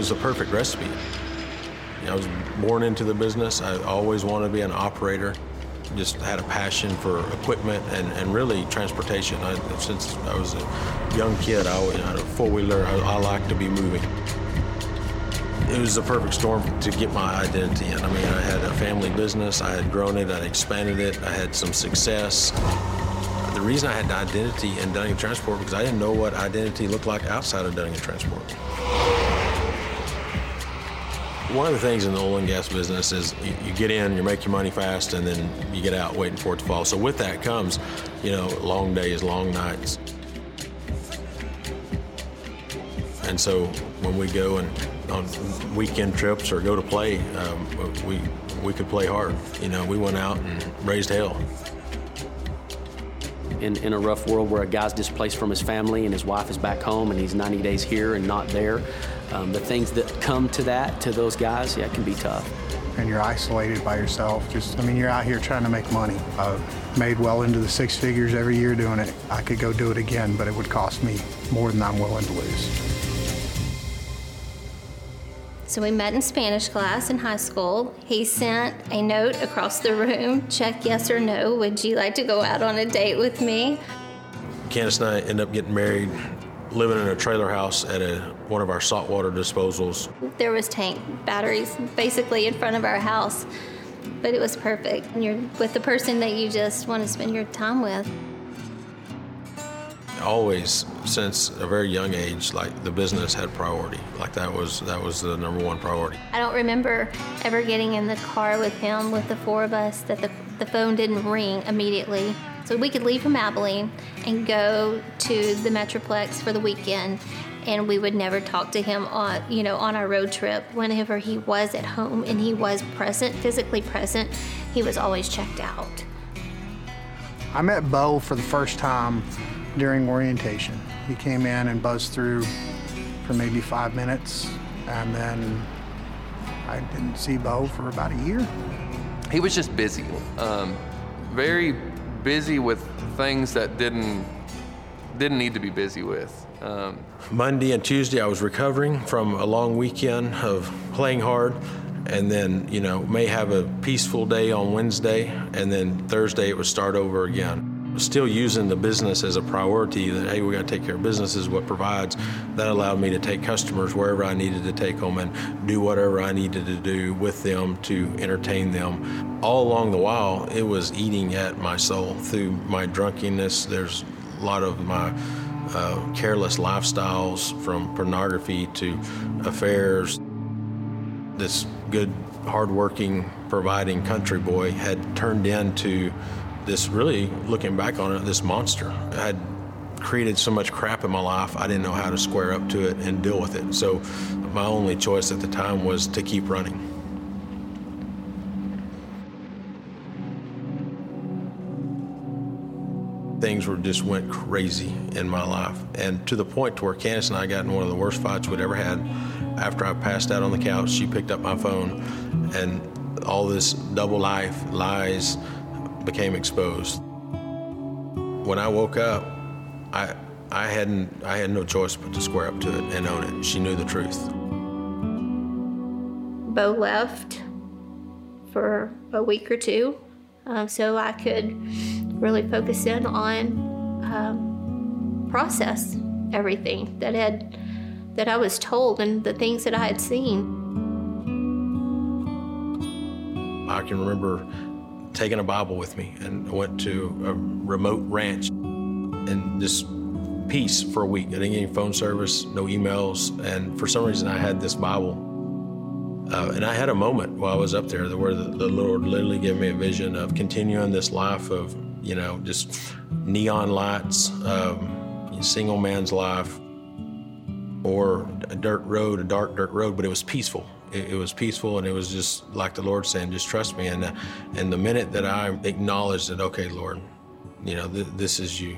was a perfect recipe. I was born into the business. I always wanted to be an operator. Just had a passion for equipment and, and really transportation. I, since I was a young kid, I had a four wheeler. I, I like to be moving. It was the perfect storm to get my identity in. I mean, I had a family business. I had grown it. I expanded it. I had some success. The reason I had the identity in Dunnigan Transport because I didn't know what identity looked like outside of Dunnigan Transport. One of the things in the oil and gas business is you, you, get in, you make your money fast, and then you get out waiting for it to fall. So with that comes, you know, long days, long nights. And so when we go and on weekend trips or go to play, um, we we could play hard. You know, we went out and raised hell. In, in a rough world where a guy's displaced from his family and his wife is back home and he's 90 days here and not there, um, the things that come to that, to those guys, yeah, it can be tough. And you're isolated by yourself. Just, I mean, you're out here trying to make money. I've made well into the six figures every year doing it. I could go do it again, but it would cost me more than I'm willing to lose. So we met in Spanish class in high school. He sent a note across the room, check yes or no. Would you like to go out on a date with me? Candace and I ended up getting married living in a trailer house at a, one of our saltwater disposals. There was tank batteries basically in front of our house, but it was perfect. And you're with the person that you just want to spend your time with. Always, since a very young age, like the business had priority. Like that was that was the number one priority. I don't remember ever getting in the car with him, with the four of us, that the, the phone didn't ring immediately so we could leave from Abilene and go to the Metroplex for the weekend and we would never talk to him on you know on our road trip. Whenever he was at home and he was present physically present he was always checked out. I met bo for the first time during orientation. He came in and buzzed through for maybe five minutes and then i didn't see bo for about a year. He was just busy. Um, very busy with things that didn't didn't need to be busy with. Um, Monday and Tuesday, I was recovering from a long weekend of playing hard, and then you know may have a peaceful day on Wednesday, and then Thursday it would start over again. Still using the business as a priority that hey we got to take care of business is what provides. That allowed me to take customers wherever I needed to take them and do whatever I needed to do with them to entertain them all along the while, it was eating at my soul through my drunkenness. There's a lot of my uh, careless lifestyles from pornography to affairs. This good, hardworking, providing country boy had turned into this really, looking back on it, this monster. I had created so much crap in my life, I didn't know how to square up to it and deal with it. So my only choice at the time was to keep running. things were just went crazy in my life, and to the point to where Candace and I got in one of the worst fights we'd ever had. After I passed out on the couch, she picked up my phone, and all this double life lies became exposed. When I woke up, I I hadn't I had no choice but to square up to it and own it. She knew the truth. Bo left for a week or two, um, so I could really focus in on um, process everything that had that I was told and the things that I had seen. I can remember taking a Bible with me and went to a remote ranch and just peace for a week. I didn't get any phone service, no emails, and for some reason I had this Bible. Uh, and I had a moment while I was up there where the, the Lord literally gave me a vision of continuing this life of you know, just neon lights, um, single man's life, or a dirt road, a dark dirt road, but it was peaceful. It, it was peaceful, and it was just like the Lord saying, "Just trust me." And uh, and the minute that I acknowledged that, okay, Lord, you know, th- this is you,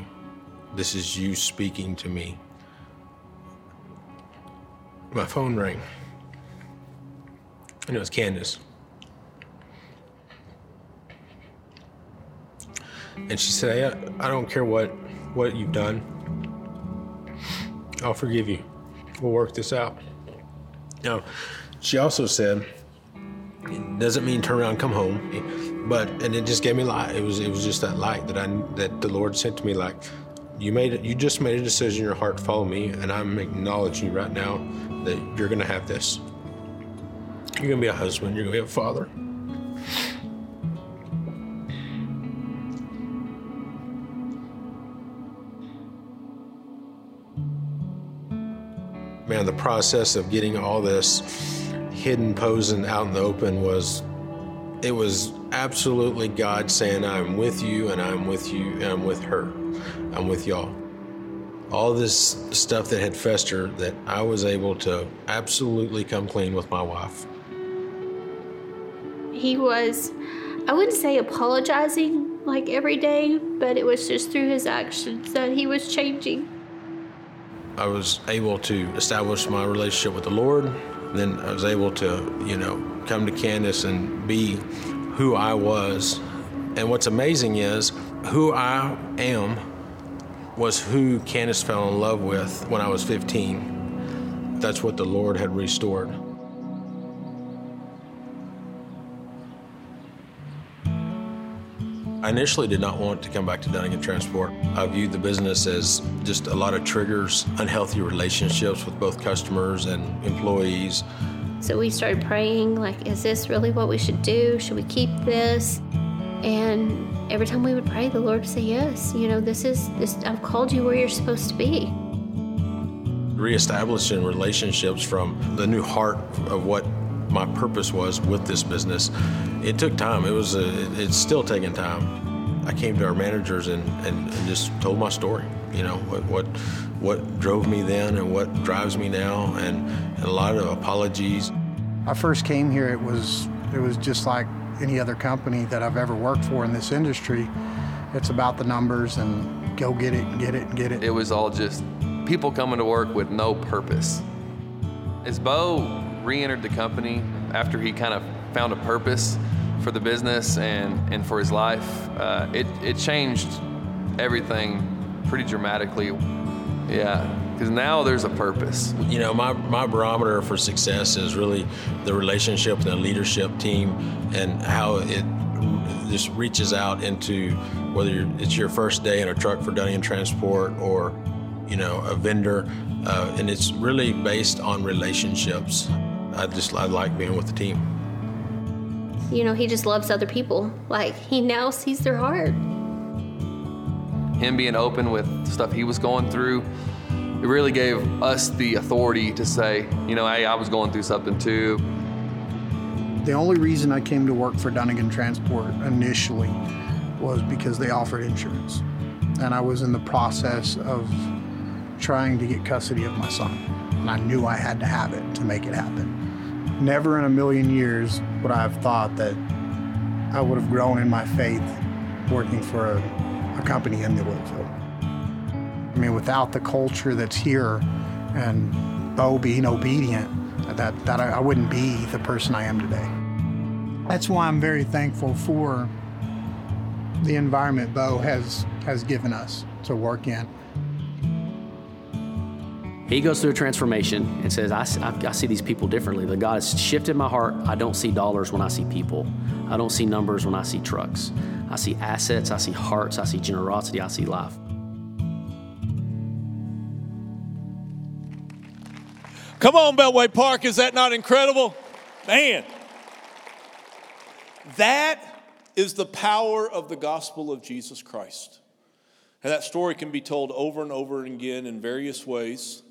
this is you speaking to me. My phone rang, and it was Candace. And she said, I, I don't care what, what you've done. I'll forgive you. We'll work this out. Now, she also said, it doesn't mean turn around come home, but and it just gave me light. It was it was just that light that I that the Lord sent to me like you made you just made a decision in your heart to follow me and I'm acknowledging right now that you're gonna have this. You're gonna be a husband, you're gonna be a father. Man, the process of getting all this hidden posing out in the open was it was absolutely God saying, I'm with you and I'm with you and I'm with her. I'm with y'all. All this stuff that had festered that I was able to absolutely come clean with my wife. He was, I wouldn't say apologizing like every day, but it was just through his actions that he was changing. I was able to establish my relationship with the Lord. Then I was able to, you know, come to Candace and be who I was. And what's amazing is who I am was who Candace fell in love with when I was 15. That's what the Lord had restored. Initially did not want to come back to Dunnigan Transport. I viewed the business as just a lot of triggers, unhealthy relationships with both customers and employees. So we started praying, like, is this really what we should do? Should we keep this? And every time we would pray, the Lord would say, Yes, you know, this is this I've called you where you're supposed to be. Reestablishing relationships from the new heart of what my purpose was with this business. It took time. It was uh, a, it's still taking time. I came to our managers and, and, and just told my story. You know what what what drove me then and what drives me now, and, and a lot of apologies. I first came here. It was it was just like any other company that I've ever worked for in this industry. It's about the numbers and go get it, get it, and get it. It was all just people coming to work with no purpose. As Bo re-entered the company after he kind of found a purpose for the business and, and for his life, uh, it, it changed everything pretty dramatically. Yeah, because now there's a purpose. You know, my, my barometer for success is really the relationship and the leadership team and how it just reaches out into whether it's your first day in a truck for Dunnigan Transport or, you know, a vendor. Uh, and it's really based on relationships. I just I like being with the team. You know, he just loves other people. Like he now sees their heart. Him being open with stuff he was going through, it really gave us the authority to say, you know, hey, I was going through something too. The only reason I came to work for Dunnigan Transport initially was because they offered insurance. And I was in the process of trying to get custody of my son. And I knew I had to have it to make it happen. Never in a million years would I have thought that I would have grown in my faith working for a, a company in the oil field. I mean, without the culture that's here and Bo being obedient, that, that I, I wouldn't be the person I am today. That's why I'm very thankful for the environment Bo has, has given us to work in. He goes through a transformation and says, I, I, I, see these people differently. The God has shifted my heart. I don't see dollars when I see people. I don't see numbers when I see trucks. I see assets. I see hearts. I see generosity. I see life. Come on, Beltway Park. Is that not incredible? Man. That is the power of the gospel of Jesus Christ. And that story can be told over and over again in various ways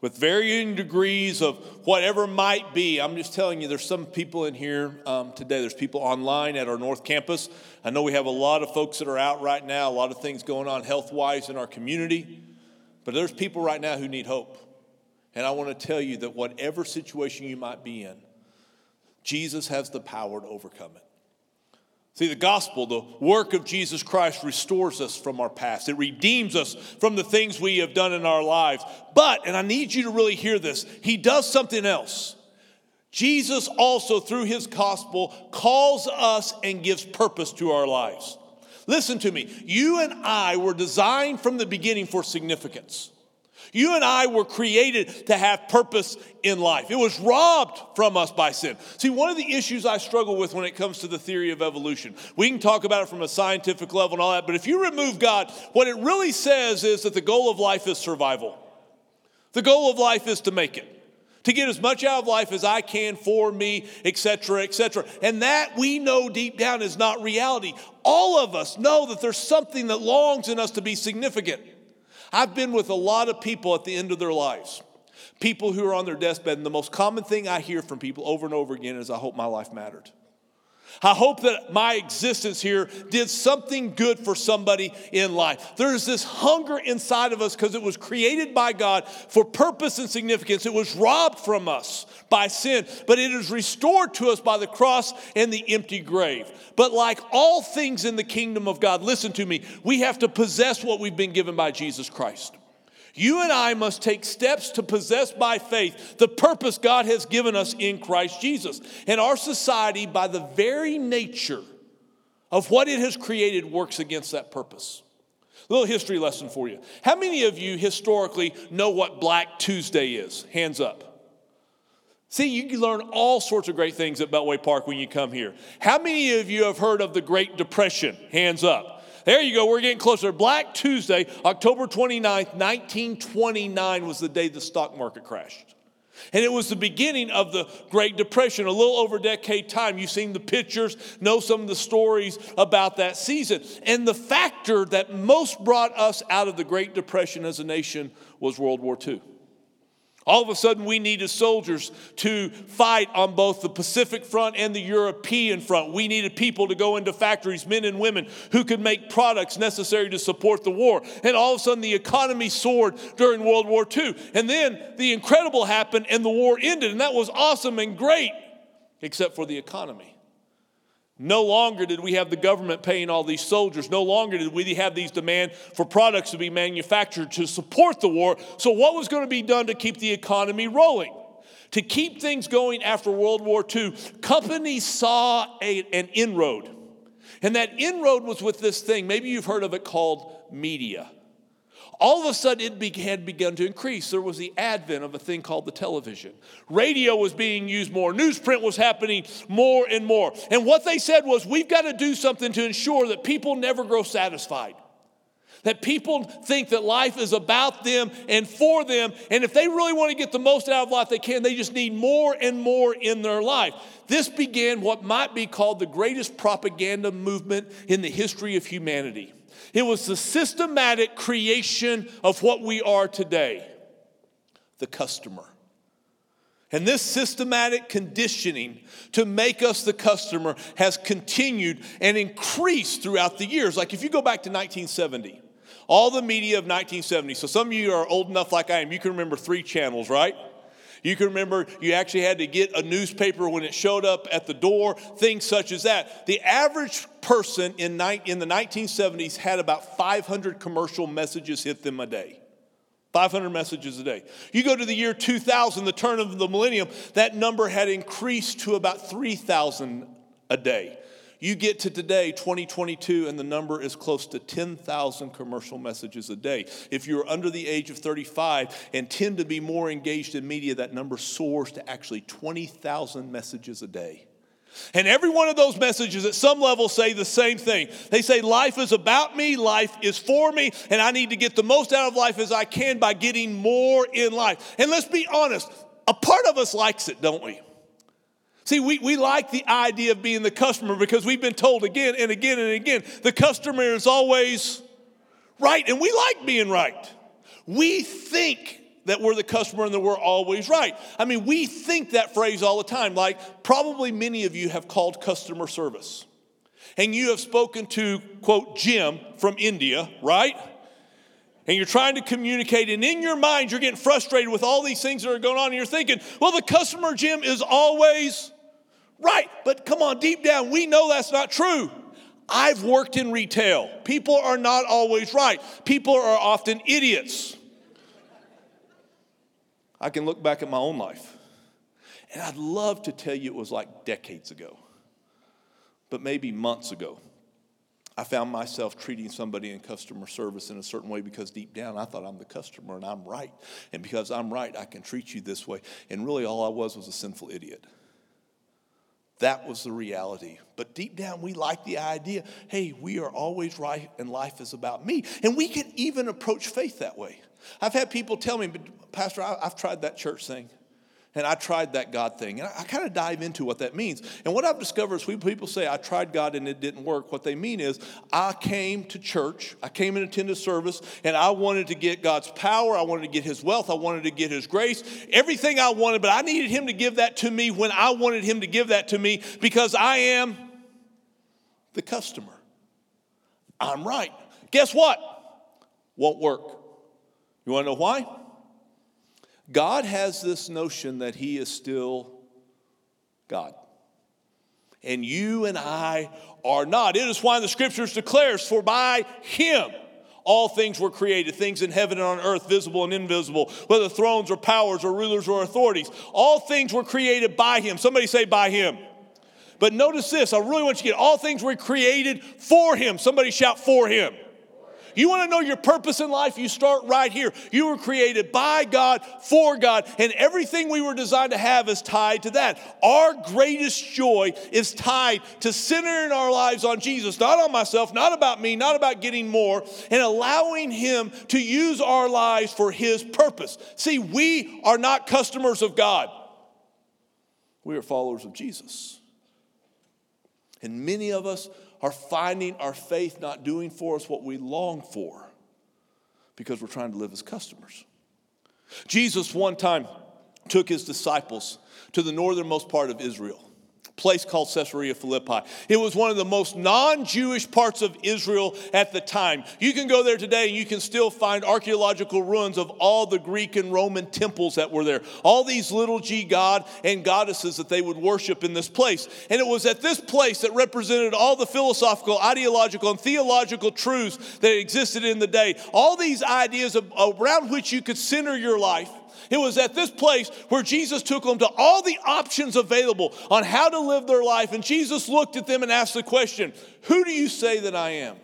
with varying degrees of whatever might be. I'm just telling you, there's some people in here um, today. There's people online at our North Campus. I know we have a lot of folks that are out right now, a lot of things going on health wise in our community. But there's people right now who need hope. And I want to tell you that whatever situation you might be in, Jesus has the power to overcome it. See, the gospel, the work of Jesus Christ restores us from our past. It redeems us from the things we have done in our lives. But, and I need you to really hear this, he does something else. Jesus also, through his gospel, calls us and gives purpose to our lives. Listen to me. You and I were designed from the beginning for significance. You and I were created to have purpose in life. It was robbed from us by sin. See, one of the issues I struggle with when it comes to the theory of evolution, we can talk about it from a scientific level and all that, but if you remove God, what it really says is that the goal of life is survival. The goal of life is to make it to get as much out of life as I can for me, etc., etc. And that we know deep down is not reality. All of us know that there's something that longs in us to be significant. I've been with a lot of people at the end of their lives, people who are on their deathbed, and the most common thing I hear from people over and over again is, I hope my life mattered. I hope that my existence here did something good for somebody in life. There's this hunger inside of us because it was created by God for purpose and significance. It was robbed from us by sin, but it is restored to us by the cross and the empty grave. But like all things in the kingdom of God, listen to me, we have to possess what we've been given by Jesus Christ. You and I must take steps to possess by faith the purpose God has given us in Christ Jesus. And our society, by the very nature of what it has created, works against that purpose. A little history lesson for you. How many of you historically know what Black Tuesday is? Hands up. See, you can learn all sorts of great things at Beltway Park when you come here. How many of you have heard of the Great Depression? Hands up. There you go, we're getting closer. Black Tuesday, October 29th, 1929 was the day the stock market crashed. And it was the beginning of the Great Depression, a little over a decade time. You've seen the pictures, know some of the stories about that season. And the factor that most brought us out of the Great Depression as a nation was World War II. All of a sudden, we needed soldiers to fight on both the Pacific front and the European front. We needed people to go into factories, men and women, who could make products necessary to support the war. And all of a sudden, the economy soared during World War II. And then the incredible happened and the war ended. And that was awesome and great, except for the economy. No longer did we have the government paying all these soldiers. No longer did we have these demand for products to be manufactured to support the war. So, what was going to be done to keep the economy rolling? To keep things going after World War II, companies saw a, an inroad. And that inroad was with this thing, maybe you've heard of it called media all of a sudden it had begun to increase. There was the advent of a thing called the television. Radio was being used more, newsprint was happening more and more. And what they said was, we've got to do something to ensure that people never grow satisfied. That people think that life is about them and for them. And if they really want to get the most out of life they can, they just need more and more in their life. This began what might be called the greatest propaganda movement in the history of humanity. It was the systematic creation of what we are today the customer. And this systematic conditioning to make us the customer has continued and increased throughout the years. Like if you go back to 1970, all the media of 1970, so some of you are old enough like I am, you can remember three channels, right? You can remember you actually had to get a newspaper when it showed up at the door, things such as that. The average person in, in the 1970s had about 500 commercial messages hit them a day. 500 messages a day. You go to the year 2000, the turn of the millennium, that number had increased to about 3,000 a day. You get to today, 2022, and the number is close to 10,000 commercial messages a day. If you're under the age of 35 and tend to be more engaged in media, that number soars to actually 20,000 messages a day. And every one of those messages at some level say the same thing. They say, Life is about me, life is for me, and I need to get the most out of life as I can by getting more in life. And let's be honest, a part of us likes it, don't we? See, we, we like the idea of being the customer because we've been told again and again and again the customer is always right, and we like being right. We think that we're the customer and that we're always right. I mean, we think that phrase all the time. Like, probably many of you have called customer service and you have spoken to, quote, Jim from India, right? and you're trying to communicate, and in your mind, you're getting frustrated with all these things that are going on, and you're thinking, well, the customer, Jim, is always Right, but come on, deep down, we know that's not true. I've worked in retail. People are not always right, people are often idiots. I can look back at my own life, and I'd love to tell you it was like decades ago, but maybe months ago. I found myself treating somebody in customer service in a certain way because deep down I thought I'm the customer and I'm right. And because I'm right, I can treat you this way. And really, all I was was a sinful idiot. That was the reality. But deep down, we like the idea hey, we are always right and life is about me. And we can even approach faith that way. I've had people tell me, Pastor, I've tried that church thing. And I tried that God thing. And I, I kind of dive into what that means. And what I've discovered is when people say, I tried God and it didn't work, what they mean is, I came to church, I came and attended service, and I wanted to get God's power, I wanted to get His wealth, I wanted to get His grace, everything I wanted, but I needed Him to give that to me when I wanted Him to give that to me because I am the customer. I'm right. Guess what? Won't work. You want to know why? God has this notion that He is still God. And you and I are not. It is why the scriptures declares, For by Him all things were created, things in heaven and on earth, visible and invisible, whether thrones or powers or rulers or authorities. All things were created by Him. Somebody say, By Him. But notice this, I really want you to get all things were created for Him. Somebody shout, For Him. You want to know your purpose in life? You start right here. You were created by God, for God, and everything we were designed to have is tied to that. Our greatest joy is tied to centering our lives on Jesus, not on myself, not about me, not about getting more, and allowing Him to use our lives for His purpose. See, we are not customers of God, we are followers of Jesus. And many of us are finding our faith not doing for us what we long for because we're trying to live as customers. Jesus one time took his disciples to the northernmost part of Israel place called Caesarea Philippi. It was one of the most non Jewish parts of Israel at the time. You can go there today and you can still find archaeological ruins of all the Greek and Roman temples that were there. All these little g god and goddesses that they would worship in this place. And it was at this place that represented all the philosophical, ideological, and theological truths that existed in the day. All these ideas around which you could center your life it was at this place where Jesus took them to all the options available on how to live their life. And Jesus looked at them and asked the question Who do you say that I am?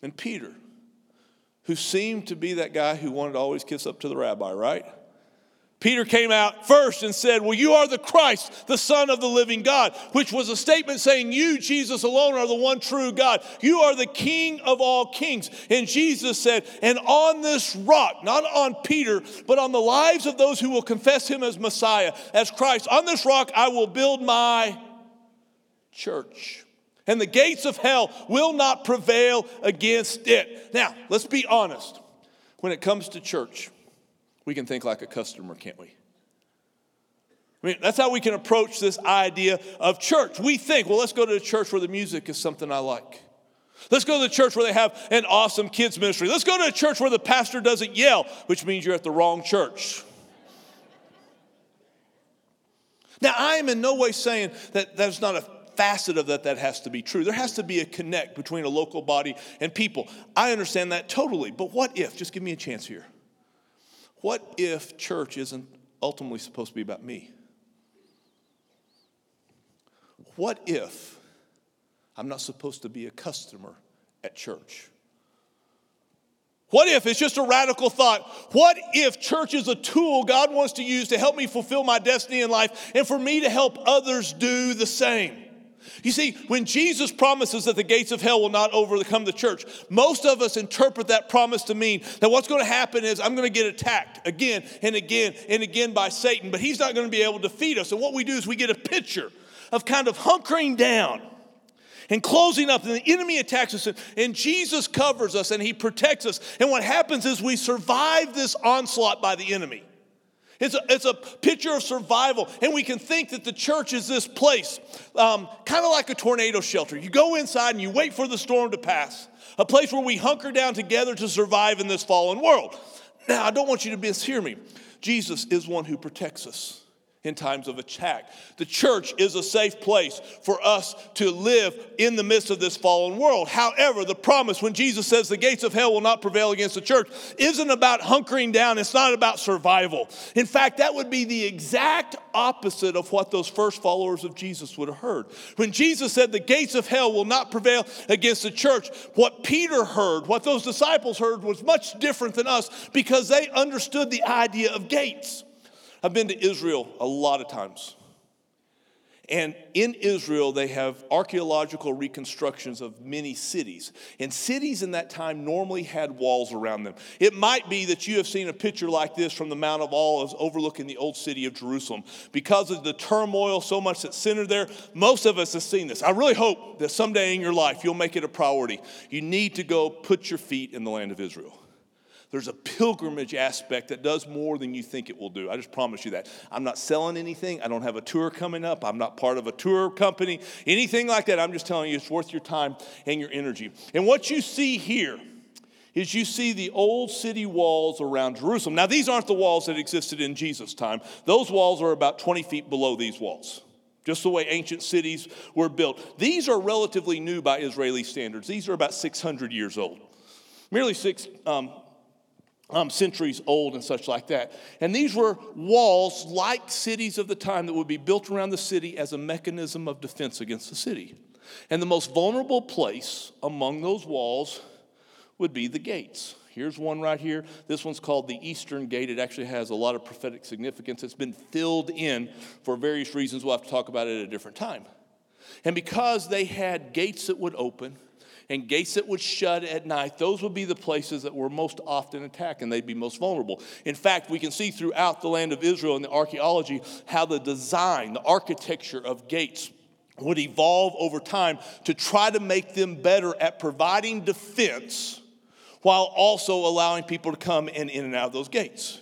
And Peter, who seemed to be that guy who wanted to always kiss up to the rabbi, right? Peter came out first and said, Well, you are the Christ, the Son of the living God, which was a statement saying, You, Jesus alone, are the one true God. You are the King of all kings. And Jesus said, And on this rock, not on Peter, but on the lives of those who will confess him as Messiah, as Christ, on this rock I will build my church. And the gates of hell will not prevail against it. Now, let's be honest. When it comes to church, we can think like a customer, can't we? I mean, that's how we can approach this idea of church. We think, well, let's go to a church where the music is something I like. Let's go to the church where they have an awesome kids ministry. Let's go to a church where the pastor doesn't yell, which means you're at the wrong church. Now, I am in no way saying that there's not a facet of that that has to be true. There has to be a connect between a local body and people. I understand that totally. But what if? Just give me a chance here. What if church isn't ultimately supposed to be about me? What if I'm not supposed to be a customer at church? What if it's just a radical thought? What if church is a tool God wants to use to help me fulfill my destiny in life and for me to help others do the same? You see, when Jesus promises that the gates of hell will not overcome the church, most of us interpret that promise to mean that what's going to happen is I'm going to get attacked again and again and again by Satan, but he's not going to be able to defeat us. And what we do is we get a picture of kind of hunkering down and closing up, and the enemy attacks us, and Jesus covers us and he protects us. And what happens is we survive this onslaught by the enemy. It's a, it's a picture of survival. And we can think that the church is this place, um, kind of like a tornado shelter. You go inside and you wait for the storm to pass, a place where we hunker down together to survive in this fallen world. Now, I don't want you to mishear me. Jesus is one who protects us. In times of attack. The church is a safe place for us to live in the midst of this fallen world. However, the promise when Jesus says the gates of hell will not prevail against the church isn't about hunkering down, it's not about survival. In fact, that would be the exact opposite of what those first followers of Jesus would have heard. When Jesus said the gates of hell will not prevail against the church, what Peter heard, what those disciples heard was much different than us because they understood the idea of gates. I've been to Israel a lot of times. And in Israel, they have archaeological reconstructions of many cities. And cities in that time normally had walls around them. It might be that you have seen a picture like this from the Mount of Olives overlooking the old city of Jerusalem. Because of the turmoil, so much that's centered there, most of us have seen this. I really hope that someday in your life you'll make it a priority. You need to go put your feet in the land of Israel. There's a pilgrimage aspect that does more than you think it will do. I just promise you that. I'm not selling anything. I don't have a tour coming up. I'm not part of a tour company, anything like that. I'm just telling you it's worth your time and your energy. And what you see here is you see the old city walls around Jerusalem. Now, these aren't the walls that existed in Jesus' time, those walls are about 20 feet below these walls just the way ancient cities were built. These are relatively new by Israeli standards. These are about 600 years old. Merely six, um, um, centuries old and such like that. And these were walls like cities of the time that would be built around the city as a mechanism of defense against the city. And the most vulnerable place among those walls would be the gates. Here's one right here. This one's called the Eastern Gate. It actually has a lot of prophetic significance. It's been filled in for various reasons. We'll have to talk about it at a different time. And because they had gates that would open, and gates that would shut at night, those would be the places that were most often attacked and they'd be most vulnerable. In fact, we can see throughout the land of Israel in the archaeology how the design, the architecture of gates would evolve over time to try to make them better at providing defense while also allowing people to come in, in and out of those gates.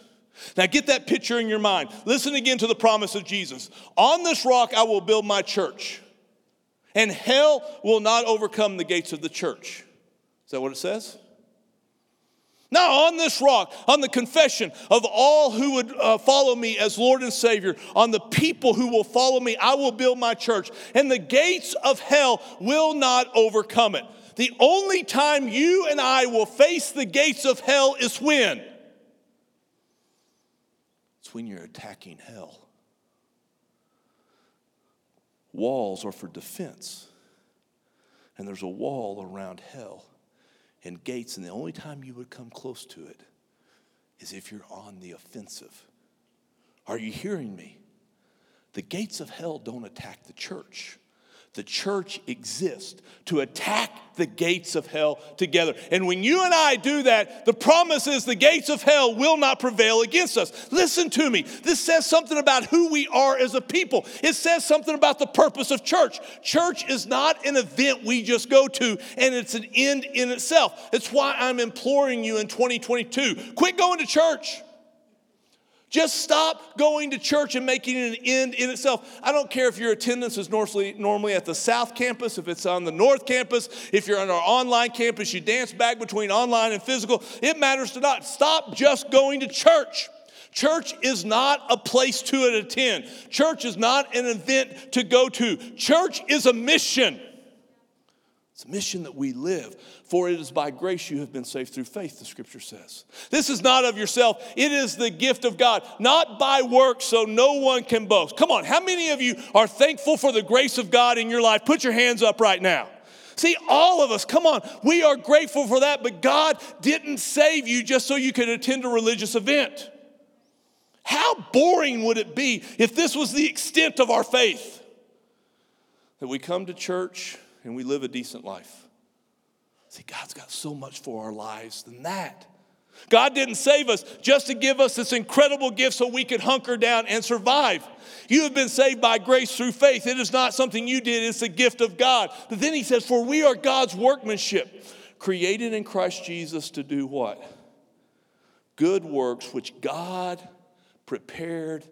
Now, get that picture in your mind. Listen again to the promise of Jesus. On this rock I will build my church and hell will not overcome the gates of the church. Is that what it says? Now, on this rock, on the confession of all who would uh, follow me as Lord and Savior, on the people who will follow me, I will build my church, and the gates of hell will not overcome it. The only time you and I will face the gates of hell is when? It's when you're attacking hell. Walls are for defense. And there's a wall around hell and gates, and the only time you would come close to it is if you're on the offensive. Are you hearing me? The gates of hell don't attack the church. The church exists to attack the gates of hell together. And when you and I do that, the promise is the gates of hell will not prevail against us. Listen to me. This says something about who we are as a people. It says something about the purpose of church. Church is not an event we just go to and it's an end in itself. It's why I'm imploring you in 2022 quit going to church. Just stop going to church and making it an end in itself. I don't care if your attendance is normally, normally at the South Campus, if it's on the North Campus, if you're on our online campus, you dance back between online and physical. It matters to not. Stop just going to church. Church is not a place to attend. Church is not an event to go to. Church is a mission. It's a mission that we live. For it is by grace you have been saved through faith, the scripture says. This is not of yourself, it is the gift of God, not by works, so no one can boast. Come on, how many of you are thankful for the grace of God in your life? Put your hands up right now. See, all of us, come on, we are grateful for that, but God didn't save you just so you could attend a religious event. How boring would it be if this was the extent of our faith? That we come to church and we live a decent life. See, God's got so much for our lives than that. God didn't save us just to give us this incredible gift so we could hunker down and survive. You have been saved by grace through faith. It is not something you did, it's a gift of God. But then he says, For we are God's workmanship, created in Christ Jesus to do what? Good works which God prepared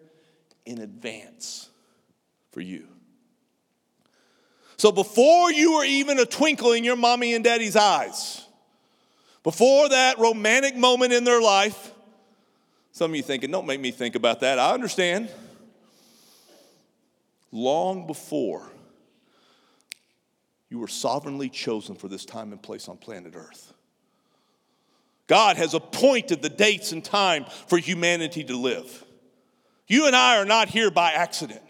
in advance for you. So before you were even a twinkle in your mommy and daddy's eyes, before that romantic moment in their life, some of you thinking, don't make me think about that. I understand. long before you were sovereignly chosen for this time and place on planet Earth. God has appointed the dates and time for humanity to live. You and I are not here by accident.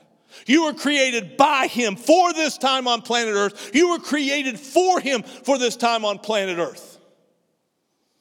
You were created by Him for this time on planet Earth. You were created for Him for this time on planet Earth.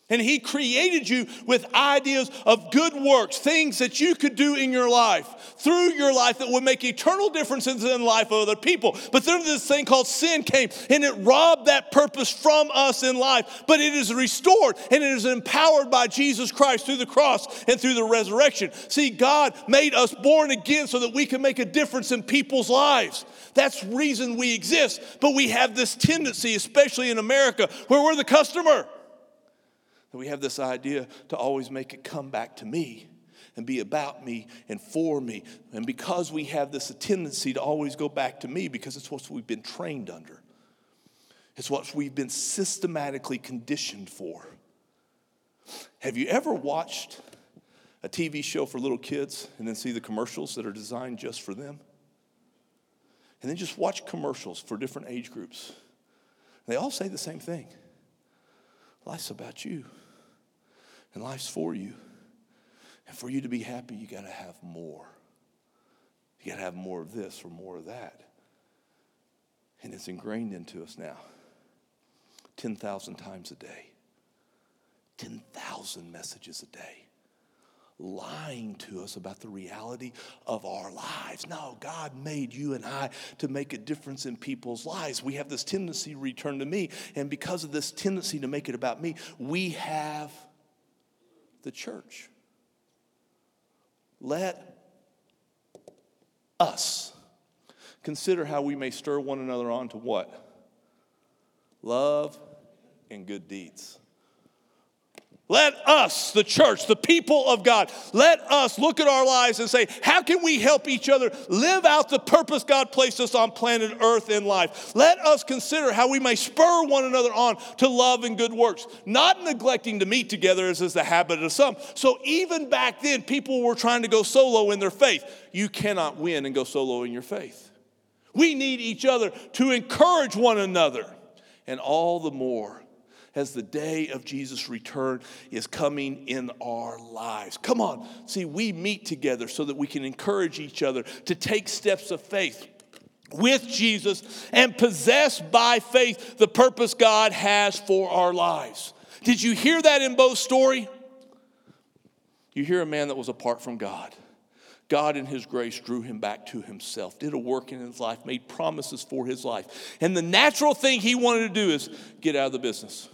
And He created you with ideas of good works, things that you could do in your life, through your life that would make eternal differences in the life of other people. But then this thing called sin came and it robbed that purpose from us in life. But it is restored and it is empowered by Jesus Christ through the cross and through the resurrection. See, God made us born again so that we can make a difference in people's lives. That's reason we exist. But we have this tendency, especially in America, where we're the customer. And we have this idea to always make it come back to me and be about me and for me. And because we have this tendency to always go back to me, because it's what we've been trained under, it's what we've been systematically conditioned for. Have you ever watched a TV show for little kids and then see the commercials that are designed just for them? And then just watch commercials for different age groups. They all say the same thing life's about you and life's for you. And for you to be happy, you got to have more. You got to have more of this or more of that. And it's ingrained into us now 10,000 times a day, 10,000 messages a day, lying to us about the reality of our lives. No, God made you and I to make a difference in people's lives. We have this tendency to return to me. And because of this tendency to make it about me, we have the church. Let us consider how we may stir one another on to what? Love and good deeds. Let us, the church, the people of God, let us look at our lives and say, how can we help each other live out the purpose God placed us on planet Earth in life? Let us consider how we may spur one another on to love and good works, not neglecting to meet together as is the habit of some. So even back then, people were trying to go solo in their faith. You cannot win and go solo in your faith. We need each other to encourage one another, and all the more as the day of Jesus' return is coming in our lives. Come on. See, we meet together so that we can encourage each other to take steps of faith with Jesus and possess by faith the purpose God has for our lives. Did you hear that in Bo's story? You hear a man that was apart from God. God, in His grace, drew him back to Himself, did a work in his life, made promises for his life. And the natural thing he wanted to do is get out of the business.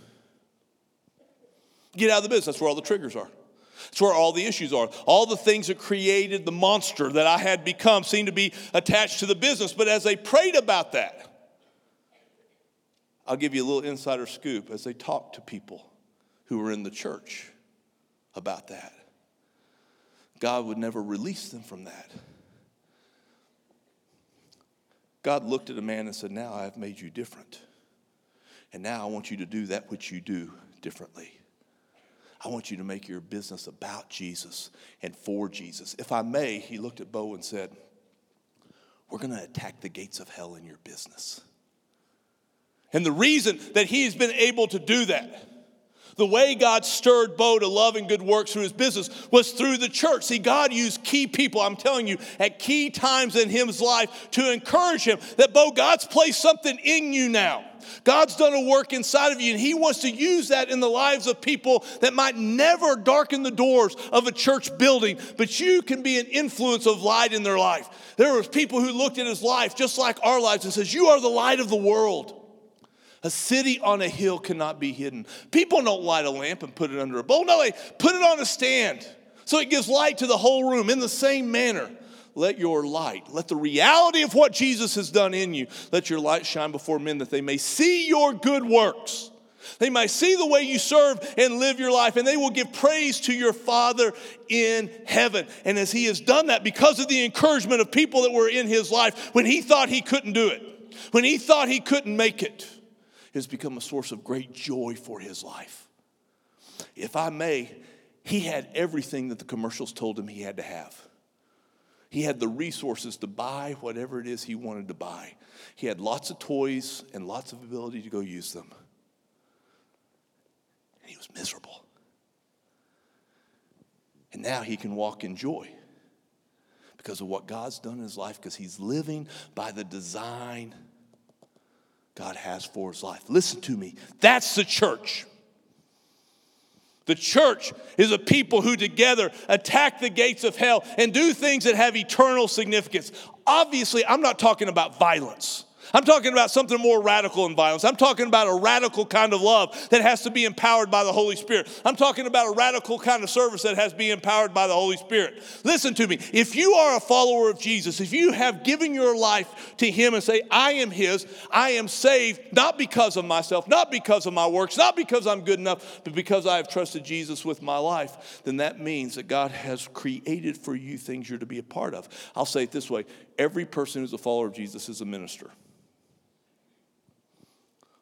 Get out of the business. That's where all the triggers are. That's where all the issues are. All the things that created the monster that I had become seemed to be attached to the business. But as they prayed about that, I'll give you a little insider scoop as they talked to people who were in the church about that. God would never release them from that. God looked at a man and said, Now I have made you different. And now I want you to do that which you do differently. I want you to make your business about Jesus and for Jesus. If I may, he looked at Bo and said, We're going to attack the gates of hell in your business. And the reason that he's been able to do that, the way God stirred Bo to love and good works through his business was through the church. See, God used key people, I'm telling you, at key times in his life to encourage him that, Bo, God's placed something in you now. God's done a work inside of you, and He wants to use that in the lives of people that might never darken the doors of a church building, but you can be an influence of light in their life. There was people who looked at his life just like our lives and says, You are the light of the world. A city on a hill cannot be hidden. People don't light a lamp and put it under a bowl. No, they put it on a stand so it gives light to the whole room in the same manner let your light, let the reality of what Jesus has done in you, let your light shine before men that they may see your good works. They may see the way you serve and live your life, and they will give praise to your Father in heaven. And as He has done that, because of the encouragement of people that were in His life, when He thought He couldn't do it, when He thought He couldn't make it, it has become a source of great joy for His life. If I may, He had everything that the commercials told him he had to have. He had the resources to buy whatever it is he wanted to buy. He had lots of toys and lots of ability to go use them. And he was miserable. And now he can walk in joy because of what God's done in his life, because he's living by the design God has for his life. Listen to me. That's the church. The church is a people who together attack the gates of hell and do things that have eternal significance. Obviously, I'm not talking about violence. I'm talking about something more radical than violence. I'm talking about a radical kind of love that has to be empowered by the Holy Spirit. I'm talking about a radical kind of service that has to be empowered by the Holy Spirit. Listen to me. If you are a follower of Jesus, if you have given your life to Him and say, I am His, I am saved, not because of myself, not because of my works, not because I'm good enough, but because I have trusted Jesus with my life, then that means that God has created for you things you're to be a part of. I'll say it this way every person who's a follower of Jesus is a minister.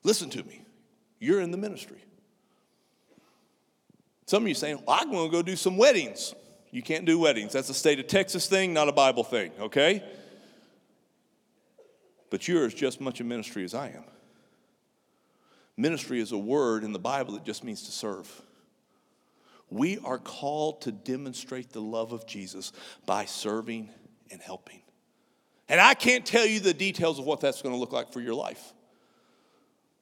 Listen to me. You're in the ministry. Some of you saying, well, I'm going to go do some weddings. You can't do weddings. That's a state of Texas thing, not a Bible thing, okay? But you're as just much a ministry as I am. Ministry is a word in the Bible that just means to serve. We are called to demonstrate the love of Jesus by serving and helping. And I can't tell you the details of what that's going to look like for your life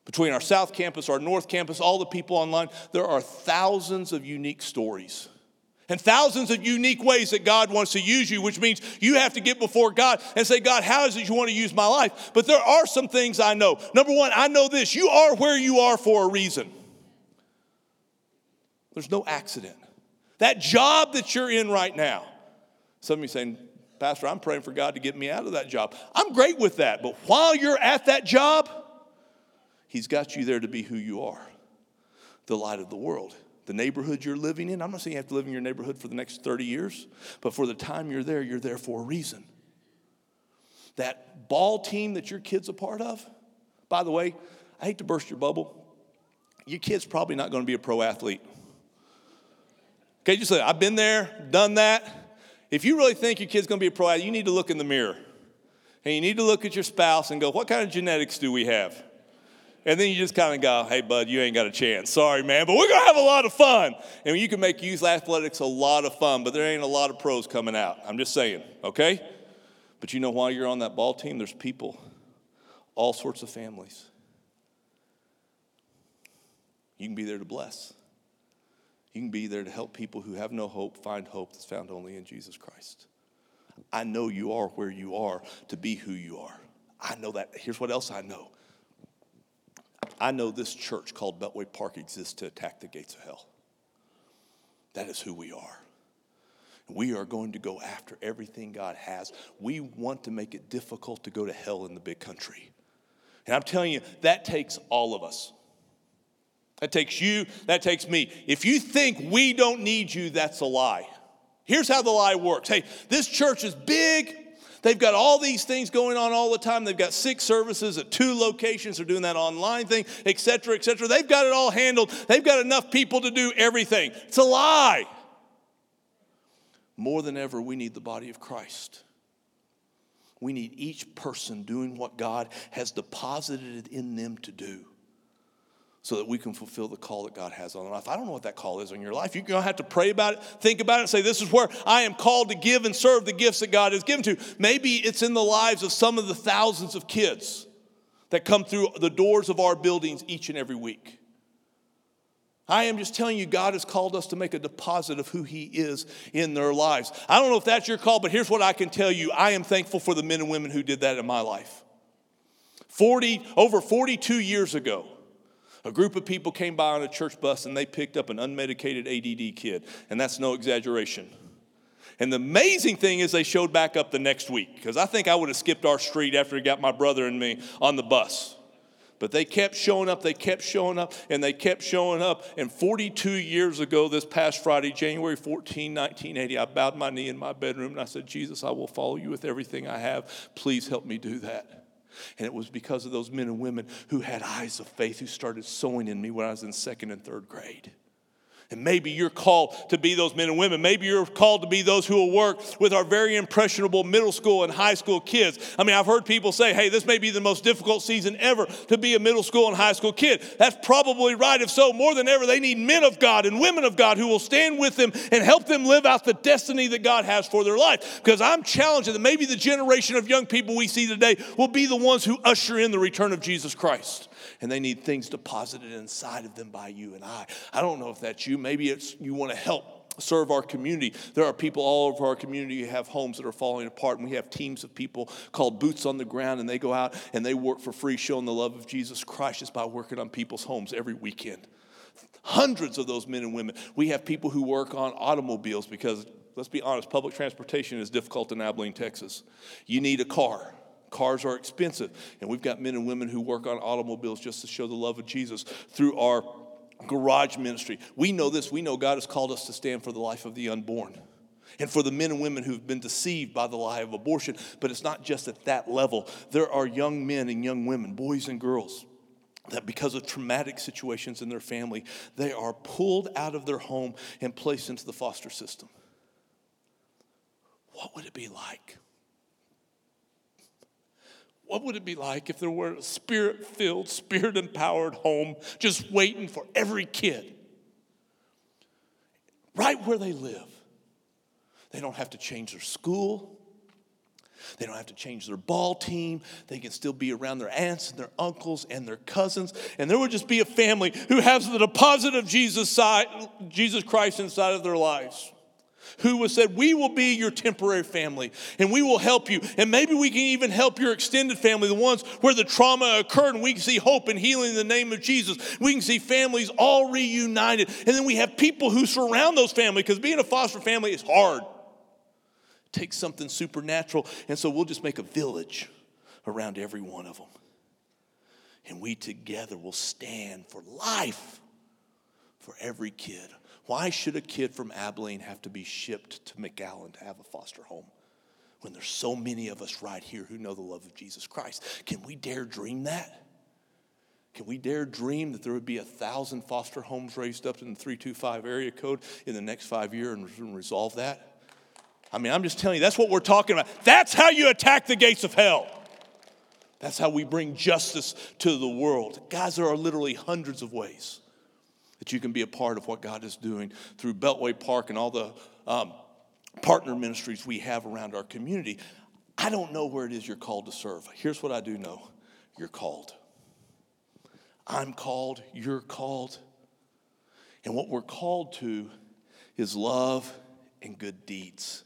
between our South Campus, our North Campus, all the people online, there are thousands of unique stories and thousands of unique ways that God wants to use you, which means you have to get before God and say, God, how is it you want to use my life? But there are some things I know. Number one, I know this you are where you are for a reason. There's no accident. That job that you're in right now, some of you saying, Pastor, I'm praying for God to get me out of that job. I'm great with that, but while you're at that job, He's got you there to be who you are the light of the world. The neighborhood you're living in, I'm not saying you have to live in your neighborhood for the next 30 years, but for the time you're there, you're there for a reason. That ball team that your kid's a part of, by the way, I hate to burst your bubble. Your kid's probably not going to be a pro athlete. Okay, just say, I've been there, done that. If you really think your kid's going to be a pro athlete, you need to look in the mirror. And you need to look at your spouse and go, what kind of genetics do we have? And then you just kind of go, hey, bud, you ain't got a chance. Sorry, man, but we're going to have a lot of fun. And you can make youth athletics a lot of fun, but there ain't a lot of pros coming out. I'm just saying, okay? But you know why you're on that ball team? There's people, all sorts of families. You can be there to bless. You can be there to help people who have no hope find hope that's found only in Jesus Christ. I know you are where you are to be who you are. I know that. Here's what else I know I know this church called Beltway Park exists to attack the gates of hell. That is who we are. We are going to go after everything God has. We want to make it difficult to go to hell in the big country. And I'm telling you, that takes all of us. That takes you, that takes me. If you think we don't need you, that's a lie. Here's how the lie works hey, this church is big, They've got all these things going on all the time. They've got six services at two locations. They're doing that online thing, et cetera, et cetera. They've got it all handled. They've got enough people to do everything. It's a lie. More than ever, we need the body of Christ. We need each person doing what God has deposited in them to do so that we can fulfill the call that God has on our life. I don't know what that call is on your life. You're going to have to pray about it, think about it, say, This is where I am called to give and serve the gifts that God has given to. Maybe it's in the lives of some of the thousands of kids that come through the doors of our buildings each and every week. I am just telling you, God has called us to make a deposit of who He is in their lives. I don't know if that's your call, but here's what I can tell you I am thankful for the men and women who did that in my life. 40, over 42 years ago, a group of people came by on a church bus and they picked up an unmedicated ADD kid, and that's no exaggeration. And the amazing thing is, they showed back up the next week because I think I would have skipped our street after he got my brother and me on the bus. But they kept showing up, they kept showing up, and they kept showing up. And 42 years ago, this past Friday, January 14, 1980, I bowed my knee in my bedroom and I said, Jesus, I will follow you with everything I have. Please help me do that. And it was because of those men and women who had eyes of faith who started sowing in me when I was in second and third grade. And maybe you're called to be those men and women. Maybe you're called to be those who will work with our very impressionable middle school and high school kids. I mean, I've heard people say, hey, this may be the most difficult season ever to be a middle school and high school kid. That's probably right. If so, more than ever, they need men of God and women of God who will stand with them and help them live out the destiny that God has for their life. Because I'm challenging that maybe the generation of young people we see today will be the ones who usher in the return of Jesus Christ and they need things deposited inside of them by you and I. I don't know if that's you. Maybe it's you want to help serve our community. There are people all over our community who have homes that are falling apart, and we have teams of people called Boots on the Ground, and they go out and they work for free, showing the love of Jesus Christ just by working on people's homes every weekend. Hundreds of those men and women. We have people who work on automobiles because, let's be honest, public transportation is difficult in Abilene, Texas. You need a car. Cars are expensive. And we've got men and women who work on automobiles just to show the love of Jesus through our garage ministry. We know this. We know God has called us to stand for the life of the unborn and for the men and women who've been deceived by the lie of abortion. But it's not just at that level. There are young men and young women, boys and girls, that because of traumatic situations in their family, they are pulled out of their home and placed into the foster system. What would it be like? What would it be like if there were a spirit filled, spirit empowered home just waiting for every kid right where they live? They don't have to change their school. They don't have to change their ball team. They can still be around their aunts and their uncles and their cousins. And there would just be a family who has the deposit of Jesus, side, Jesus Christ inside of their lives who was said, We will be your temporary family and we will help you. And maybe we can even help your extended family, the ones where the trauma occurred, and we can see hope and healing in the name of Jesus. We can see families all reunited. And then we have people who surround those families because being a foster family is hard. It takes something supernatural. And so we'll just make a village around every one of them. And we together will stand for life for every kid why should a kid from Abilene have to be shipped to McAllen to have a foster home when there's so many of us right here who know the love of Jesus Christ? Can we dare dream that? Can we dare dream that there would be a thousand foster homes raised up in the 325 area code in the next five years and resolve that? I mean, I'm just telling you, that's what we're talking about. That's how you attack the gates of hell. That's how we bring justice to the world. Guys, there are literally hundreds of ways that you can be a part of what God is doing through Beltway Park and all the um, partner ministries we have around our community. I don't know where it is you're called to serve. Here's what I do know you're called. I'm called, you're called. And what we're called to is love and good deeds.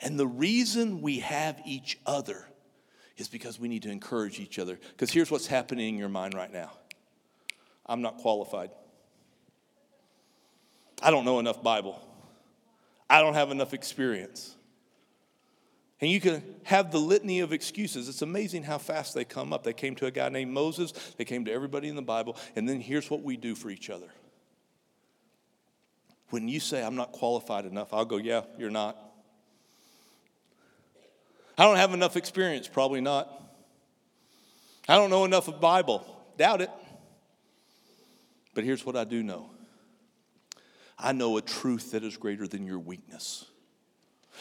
And the reason we have each other is because we need to encourage each other. Because here's what's happening in your mind right now I'm not qualified. I don't know enough Bible. I don't have enough experience. And you can have the litany of excuses. It's amazing how fast they come up. They came to a guy named Moses, they came to everybody in the Bible, and then here's what we do for each other. When you say, I'm not qualified enough, I'll go, Yeah, you're not. I don't have enough experience, probably not. I don't know enough of Bible, doubt it. But here's what I do know I know a truth that is greater than your weakness.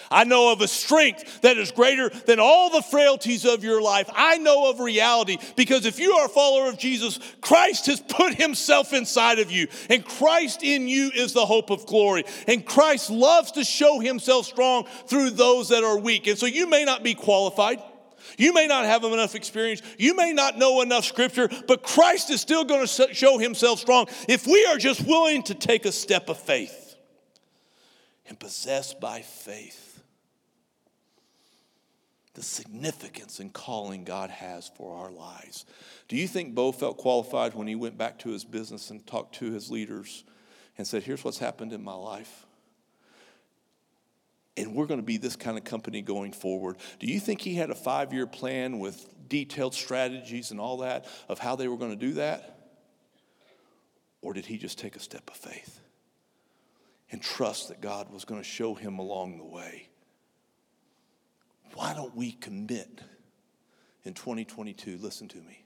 I know of a strength that is greater than all the frailties of your life. I know of reality because if you are a follower of Jesus, Christ has put himself inside of you, and Christ in you is the hope of glory. And Christ loves to show himself strong through those that are weak. And so you may not be qualified. You may not have enough experience. You may not know enough scripture, but Christ is still going to show himself strong if we are just willing to take a step of faith and possess by faith the significance and calling God has for our lives. Do you think Bo felt qualified when he went back to his business and talked to his leaders and said, Here's what's happened in my life? And we're going to be this kind of company going forward. Do you think he had a five year plan with detailed strategies and all that of how they were going to do that? Or did he just take a step of faith and trust that God was going to show him along the way? Why don't we commit in 2022? Listen to me.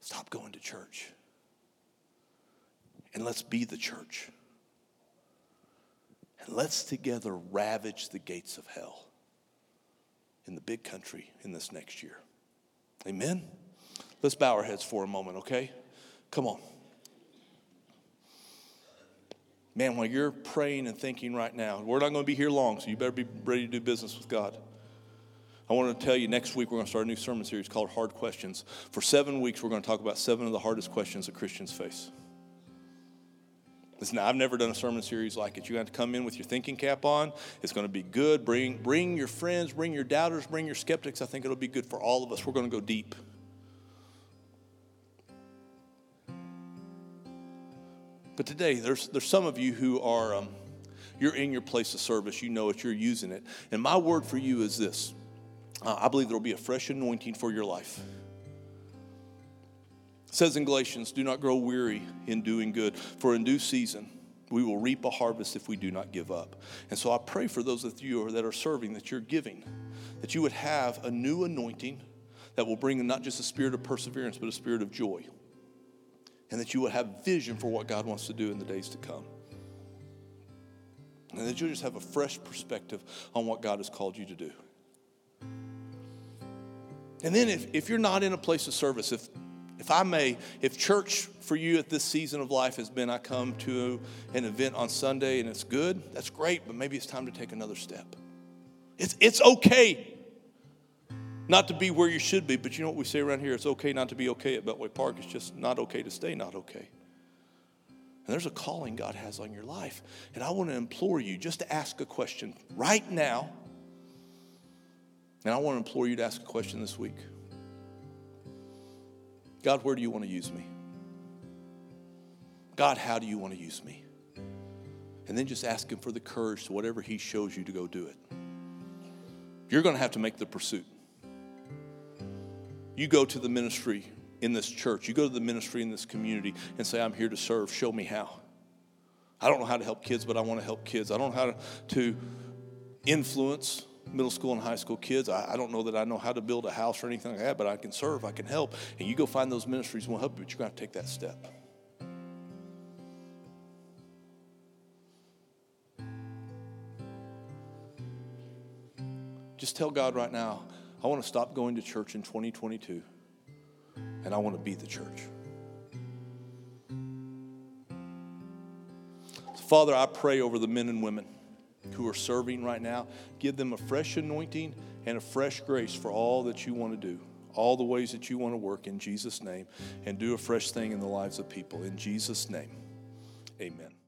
Stop going to church and let's be the church. And let's together ravage the gates of hell in the big country in this next year. Amen? Let's bow our heads for a moment, okay? Come on. Man, while you're praying and thinking right now, we're not going to be here long, so you better be ready to do business with God. I want to tell you next week we're going to start a new sermon series called Hard Questions. For seven weeks, we're going to talk about seven of the hardest questions that Christians face. Listen, I've never done a sermon series like it. You have to come in with your thinking cap on. It's going to be good. Bring, bring your friends, bring your doubters, bring your skeptics. I think it'll be good for all of us. We're going to go deep. But today, there's, there's some of you who are, um, you're in your place of service. You know it, you're using it. And my word for you is this uh, I believe there will be a fresh anointing for your life. It says in Galatians, do not grow weary in doing good, for in due season we will reap a harvest if we do not give up. And so I pray for those of you that are serving that you're giving, that you would have a new anointing that will bring not just a spirit of perseverance, but a spirit of joy. And that you would have vision for what God wants to do in the days to come. And that you'll just have a fresh perspective on what God has called you to do. And then if, if you're not in a place of service, if if I may, if church for you at this season of life has been I come to an event on Sunday and it's good, that's great, but maybe it's time to take another step. It's, it's okay not to be where you should be, but you know what we say around here? It's okay not to be okay at Beltway Park. It's just not okay to stay not okay. And there's a calling God has on your life. And I want to implore you just to ask a question right now. And I want to implore you to ask a question this week. God, where do you want to use me? God, how do you want to use me? And then just ask Him for the courage to whatever He shows you to go do it. You're going to have to make the pursuit. You go to the ministry in this church, you go to the ministry in this community and say, I'm here to serve. Show me how. I don't know how to help kids, but I want to help kids. I don't know how to, influence middle school and high school kids. I, I, don't know that I know how to build a house or anything like that, but I can serve, I can help. And you go find those ministries will help you, but you're going to take that step. Just tell God right now, I want to stop going to church in 2022, and I want to be the church. Father, I pray over the men and women who are serving right now. Give them a fresh anointing and a fresh grace for all that you want to do, all the ways that you want to work in Jesus' name, and do a fresh thing in the lives of people. In Jesus' name, amen.